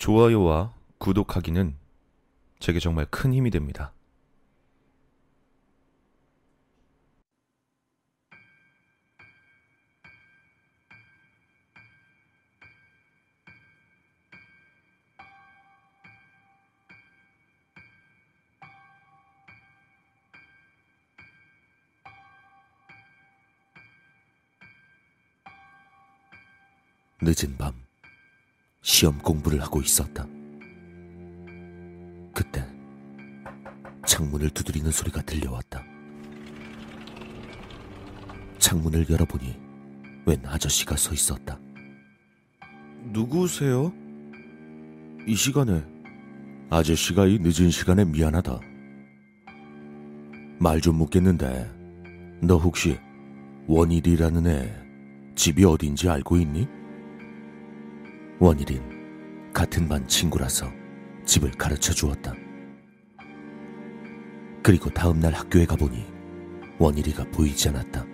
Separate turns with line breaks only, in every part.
좋아요와 구독하기는 제게 정말 큰 힘이 됩니다.
늦은 밤 시험 공부를 하고 있었다. 그때 창문을 두드리는 소리가 들려왔다. 창문을 열어보니 웬 아저씨가 서 있었다.
누구세요? 이 시간에
아저씨가 이 늦은 시간에 미안하다. 말 좀 묻겠는데 너 혹시 원일이라는 애 집이 어딘지 알고 있니? 원일인 같은 반 친구라서 집을 가르쳐 주었다. 그리고 다음날 학교에 가보니 원일이가 보이지 않았다.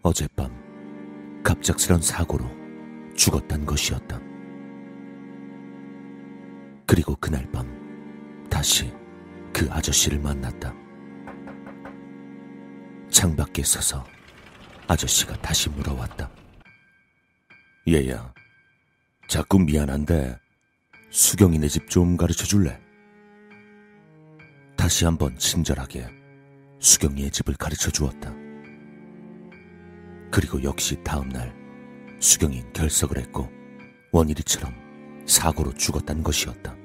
어젯밤 갑작스런 사고로 죽었단 것이었다. 그리고 그날 밤 다시 그 아저씨를 만났다. 창밖에 서서 아저씨가 다시 물어왔다. 얘야, 자꾸 미안한데 수경이네 집 좀 가르쳐 줄래? 다시 한번 친절하게 수경이의 집을 가르쳐 주었다. 그리고 역시 다음날 수경인 결석을 했고 원일이처럼 사고로 죽었다는 것이었다.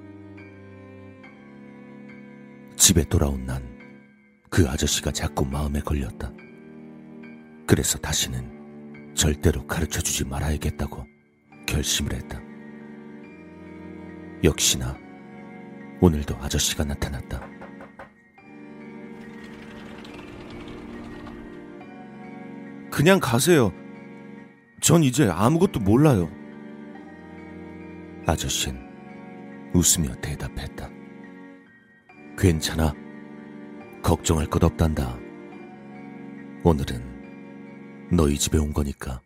집에 돌아온 난 그 아저씨가 자꾸 마음에 걸렸다. 그래서 다시는 절대로 가르쳐 주지 말아야겠다고 결심을 했다. 역시나 오늘도 아저씨가 나타났다.
그냥 가세요. 전 이제 아무것도 몰라요.
아저씨는 웃으며 대답했다. 괜찮아. 걱정할 것 없단다. 오늘은 너희 집에 온 거니까